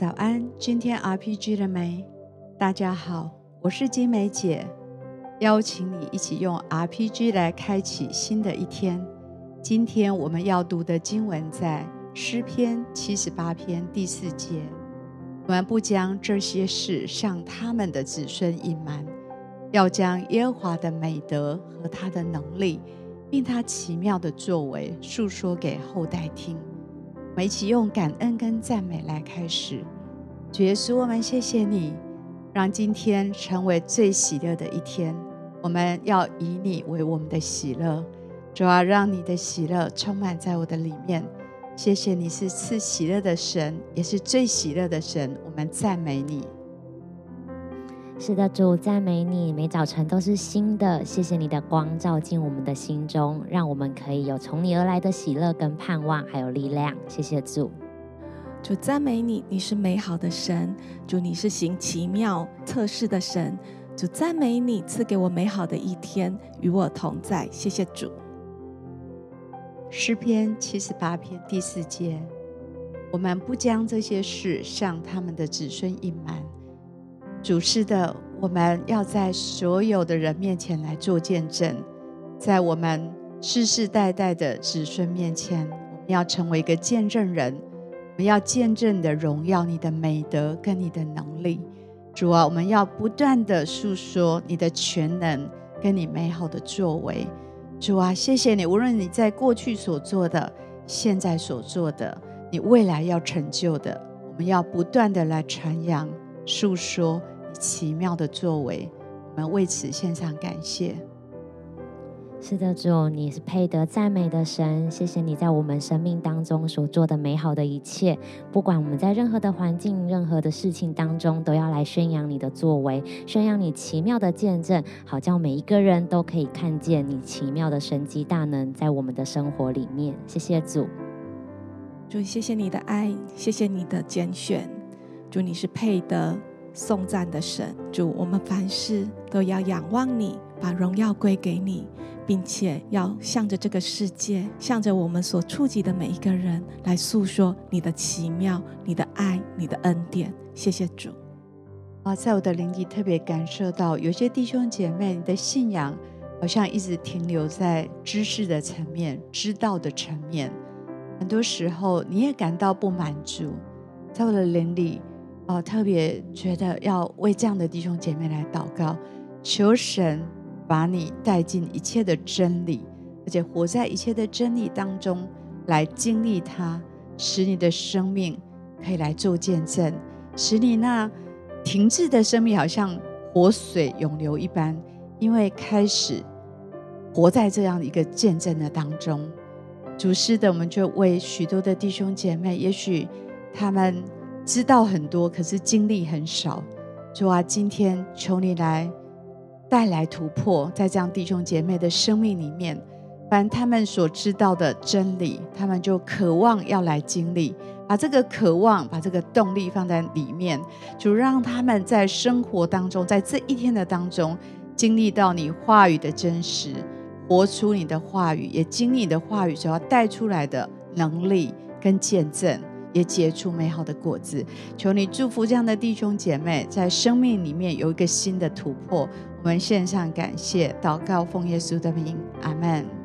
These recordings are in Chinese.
早安，今天 RPG 了没？大家好，我是金梅姐，邀请你一起用 RPG 来开启新的一天。今天我们要读的经文在诗篇七十八篇第四节。我们不将这些事向他们的子孙隐瞒，要将耶和华的美德和他的能力，并他奇妙的作为述说给后代听。我们一起用感恩跟赞美来开始。主耶稣，我们谢谢你，让今天成为最喜乐的一天。我们要以你为我们的喜乐，主啊，让你的喜乐充满在我的里面。谢谢你是赐喜乐的神，也是最喜乐的神。我们赞美你。是的，主，赞美你，每早晨都是新的。谢谢你的光照进我们的心中，让我们可以有从你而来的喜乐跟盼望，还有力量。谢谢主，主赞美你，你是美好的神，主你是行奇妙测试的神，主赞美你，赐给我美好的一天，与我同在。谢谢主。诗篇七十八篇第四节，我们不将这些事向他们的子孙隐瞒。主是的，我们要在所有的人面前来做见证，在我们世世代代的子孙面前，我们要成为一个见证人。我们要见证你的荣耀、你的美德跟你的能力。主啊，我们要不断的诉说你的全能跟你美好的作为。主啊，谢谢你，无论你在过去所做的、现在所做的、你未来要成就的，我们要不断的来传扬、诉说。奇妙的作为，我们为此献上感谢。是的，主，你是配得赞美的神。谢谢你在我们生命当中所做的美好的一切。不管我们在任何的环境、任何的事情当中，都要来宣扬你的作为，宣扬你奇妙的见证，好叫每一个人都可以看见你奇妙的神迹大能在我们的生活里面。谢谢主，主，谢谢你的爱，谢谢你的拣选。主，你是配得。颂赞的神，主，我们凡事都要仰望你，把荣耀归给你，并且要向着这个世界，向着我们所触及的每一个人，来诉说你的奇妙、你的爱、你的恩典。谢谢主。啊，在我的灵里特别感受到，有些弟兄姐妹，你的信仰好像一直停留在知识的层面、知道的层面，很多时候你也感到不满足。在我的灵里。哦，特别觉得要为这样的弟兄姐妹来祷告，求神把你带进一切的真理，而且活在一切的真理当中来经历它，使你的生命可以来做见证，使你那停滞的生命好像活水涌流一般，因为开始活在这样一个见证的当中。主是的，我们就为许多的弟兄姐妹，也许他们。知道很多，可是经历很少。主啊，今天求你来带来突破，在这样弟兄姐妹的生命里面，凡他们所知道的真理，他们就渴望要来经历，把这个渴望，把这个动力放在里面，就让他们在生活当中，在这一天的当中，经历到你话语的真实，活出你的话语，也经历你的话语所要带出来的能力跟见证。也结出美好的果子，求你祝福这样的弟兄姐妹，在生命里面有一个新的突破。我们献上感谢，祷告奉耶稣的名，阿门。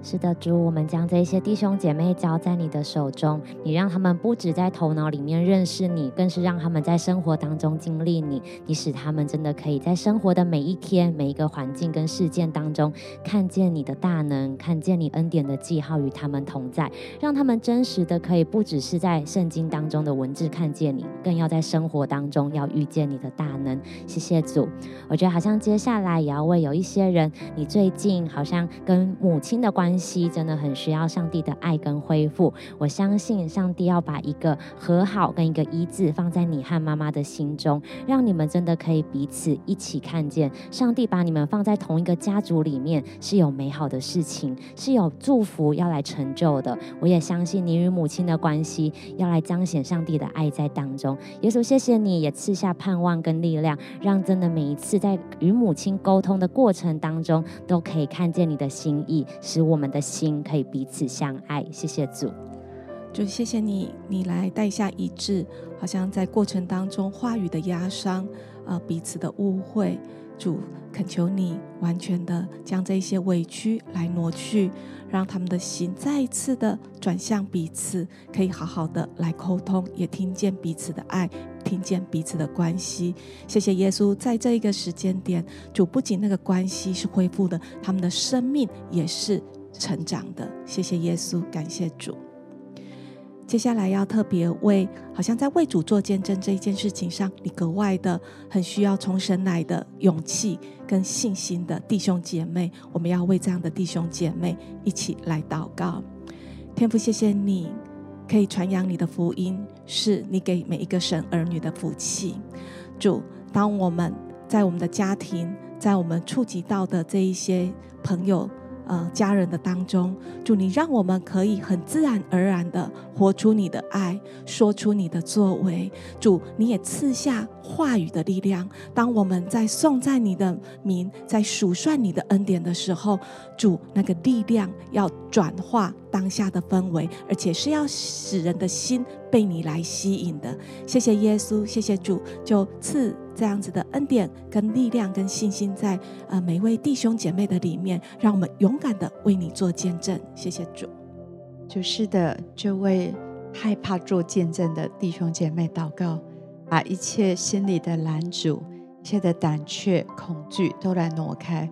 是的，主，我们将这些弟兄姐妹交在你的手中，你让他们不只在头脑里面认识你，更是让他们在生活当中经历你。你使他们真的可以在生活的每一天、每一个环境跟事件当中，看见你的大能，看见你恩典的记号与他们同在，让他们真实的可以不只是在圣经当中的文字看见你，更要在生活当中要遇见你的大能。谢谢主，我觉得好像接下来也要为有一些人，你最近好像跟母亲的关。关系真的很需要上帝的爱跟恢复。我相信上帝要把一个和好跟一个医治放在你和妈妈的心中，让你们真的可以彼此一起看见上帝把你们放在同一个家族里面是有美好的事情，是有祝福要来成就的。我也相信你与母亲的关系要来彰显上帝的爱在当中。耶稣，谢谢你也赐下盼望跟力量，让真的每一次在与母亲沟通的过程当中，都可以看见你的心意，使我我们的心可以彼此相爱，谢谢主。就谢谢你，你来带下医治，好像在过程当中话语的压伤，呃，彼此的误会。主恳求你完全的将这些委屈来挪去，让他们的心再一次的转向彼此，可以好好的来沟通，也听见彼此的爱，听见彼此的关系。谢谢耶稣，在这一个时间点，主不仅那个关系是恢复的，他们的生命也是成长的。谢谢耶稣，感谢主。接下来要特别为，好像在为主做见证这一件事情上，你格外的很需要从神来的勇气跟信心的弟兄姐妹，我们要为这样的弟兄姐妹一起来祷告。天父，谢谢你可以传扬你的福音，是你给每一个神儿女的福气。主，当我们在我们的家庭，在我们触及到的这一些朋友。呃，家人的当中，主你让我们可以很自然而然的活出你的爱，说出你的作为。主，你也赐下话语的力量。当我们在颂赞你的名，在数算你的恩典的时候，主那个力量要转化当下的氛围，而且是要使人的心被你来吸引的。谢谢耶稣，谢谢主，就赐。这样子的恩典、跟力量、跟信心在，呃每位弟兄姐妹的里面，让我们勇敢的为你做见证。谢谢主，就是的，就为害怕做见证的弟兄姐妹祷告，把一切心里的拦阻、一切的胆怯、恐惧都来挪开。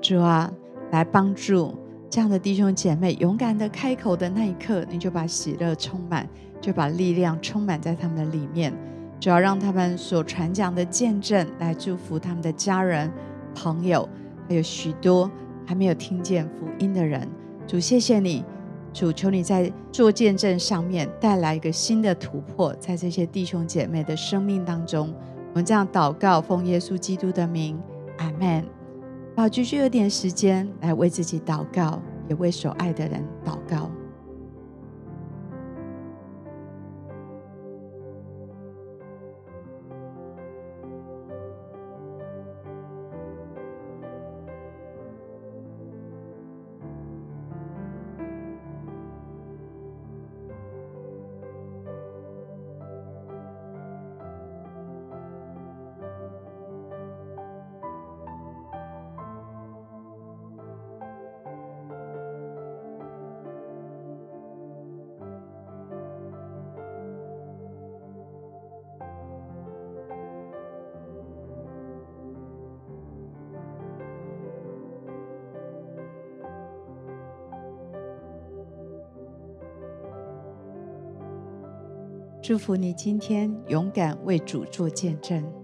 主啊，来帮助这样的弟兄姐妹勇敢的开口的那一刻，你就把喜乐充满，就把力量充满在他们的里面。主要让他们所传讲的见证来祝福他们的家人、朋友，还有许多还没有听见福音的人。主，谢谢你，主，求你在做见证上面带来一个新的突破，在这些弟兄姐妹的生命当中。我们这样祷告，奉耶稣基督的名，阿门。好，继续有点时间来为自己祷告，也为所爱的人祷告。祝福你今天勇敢为主做见证。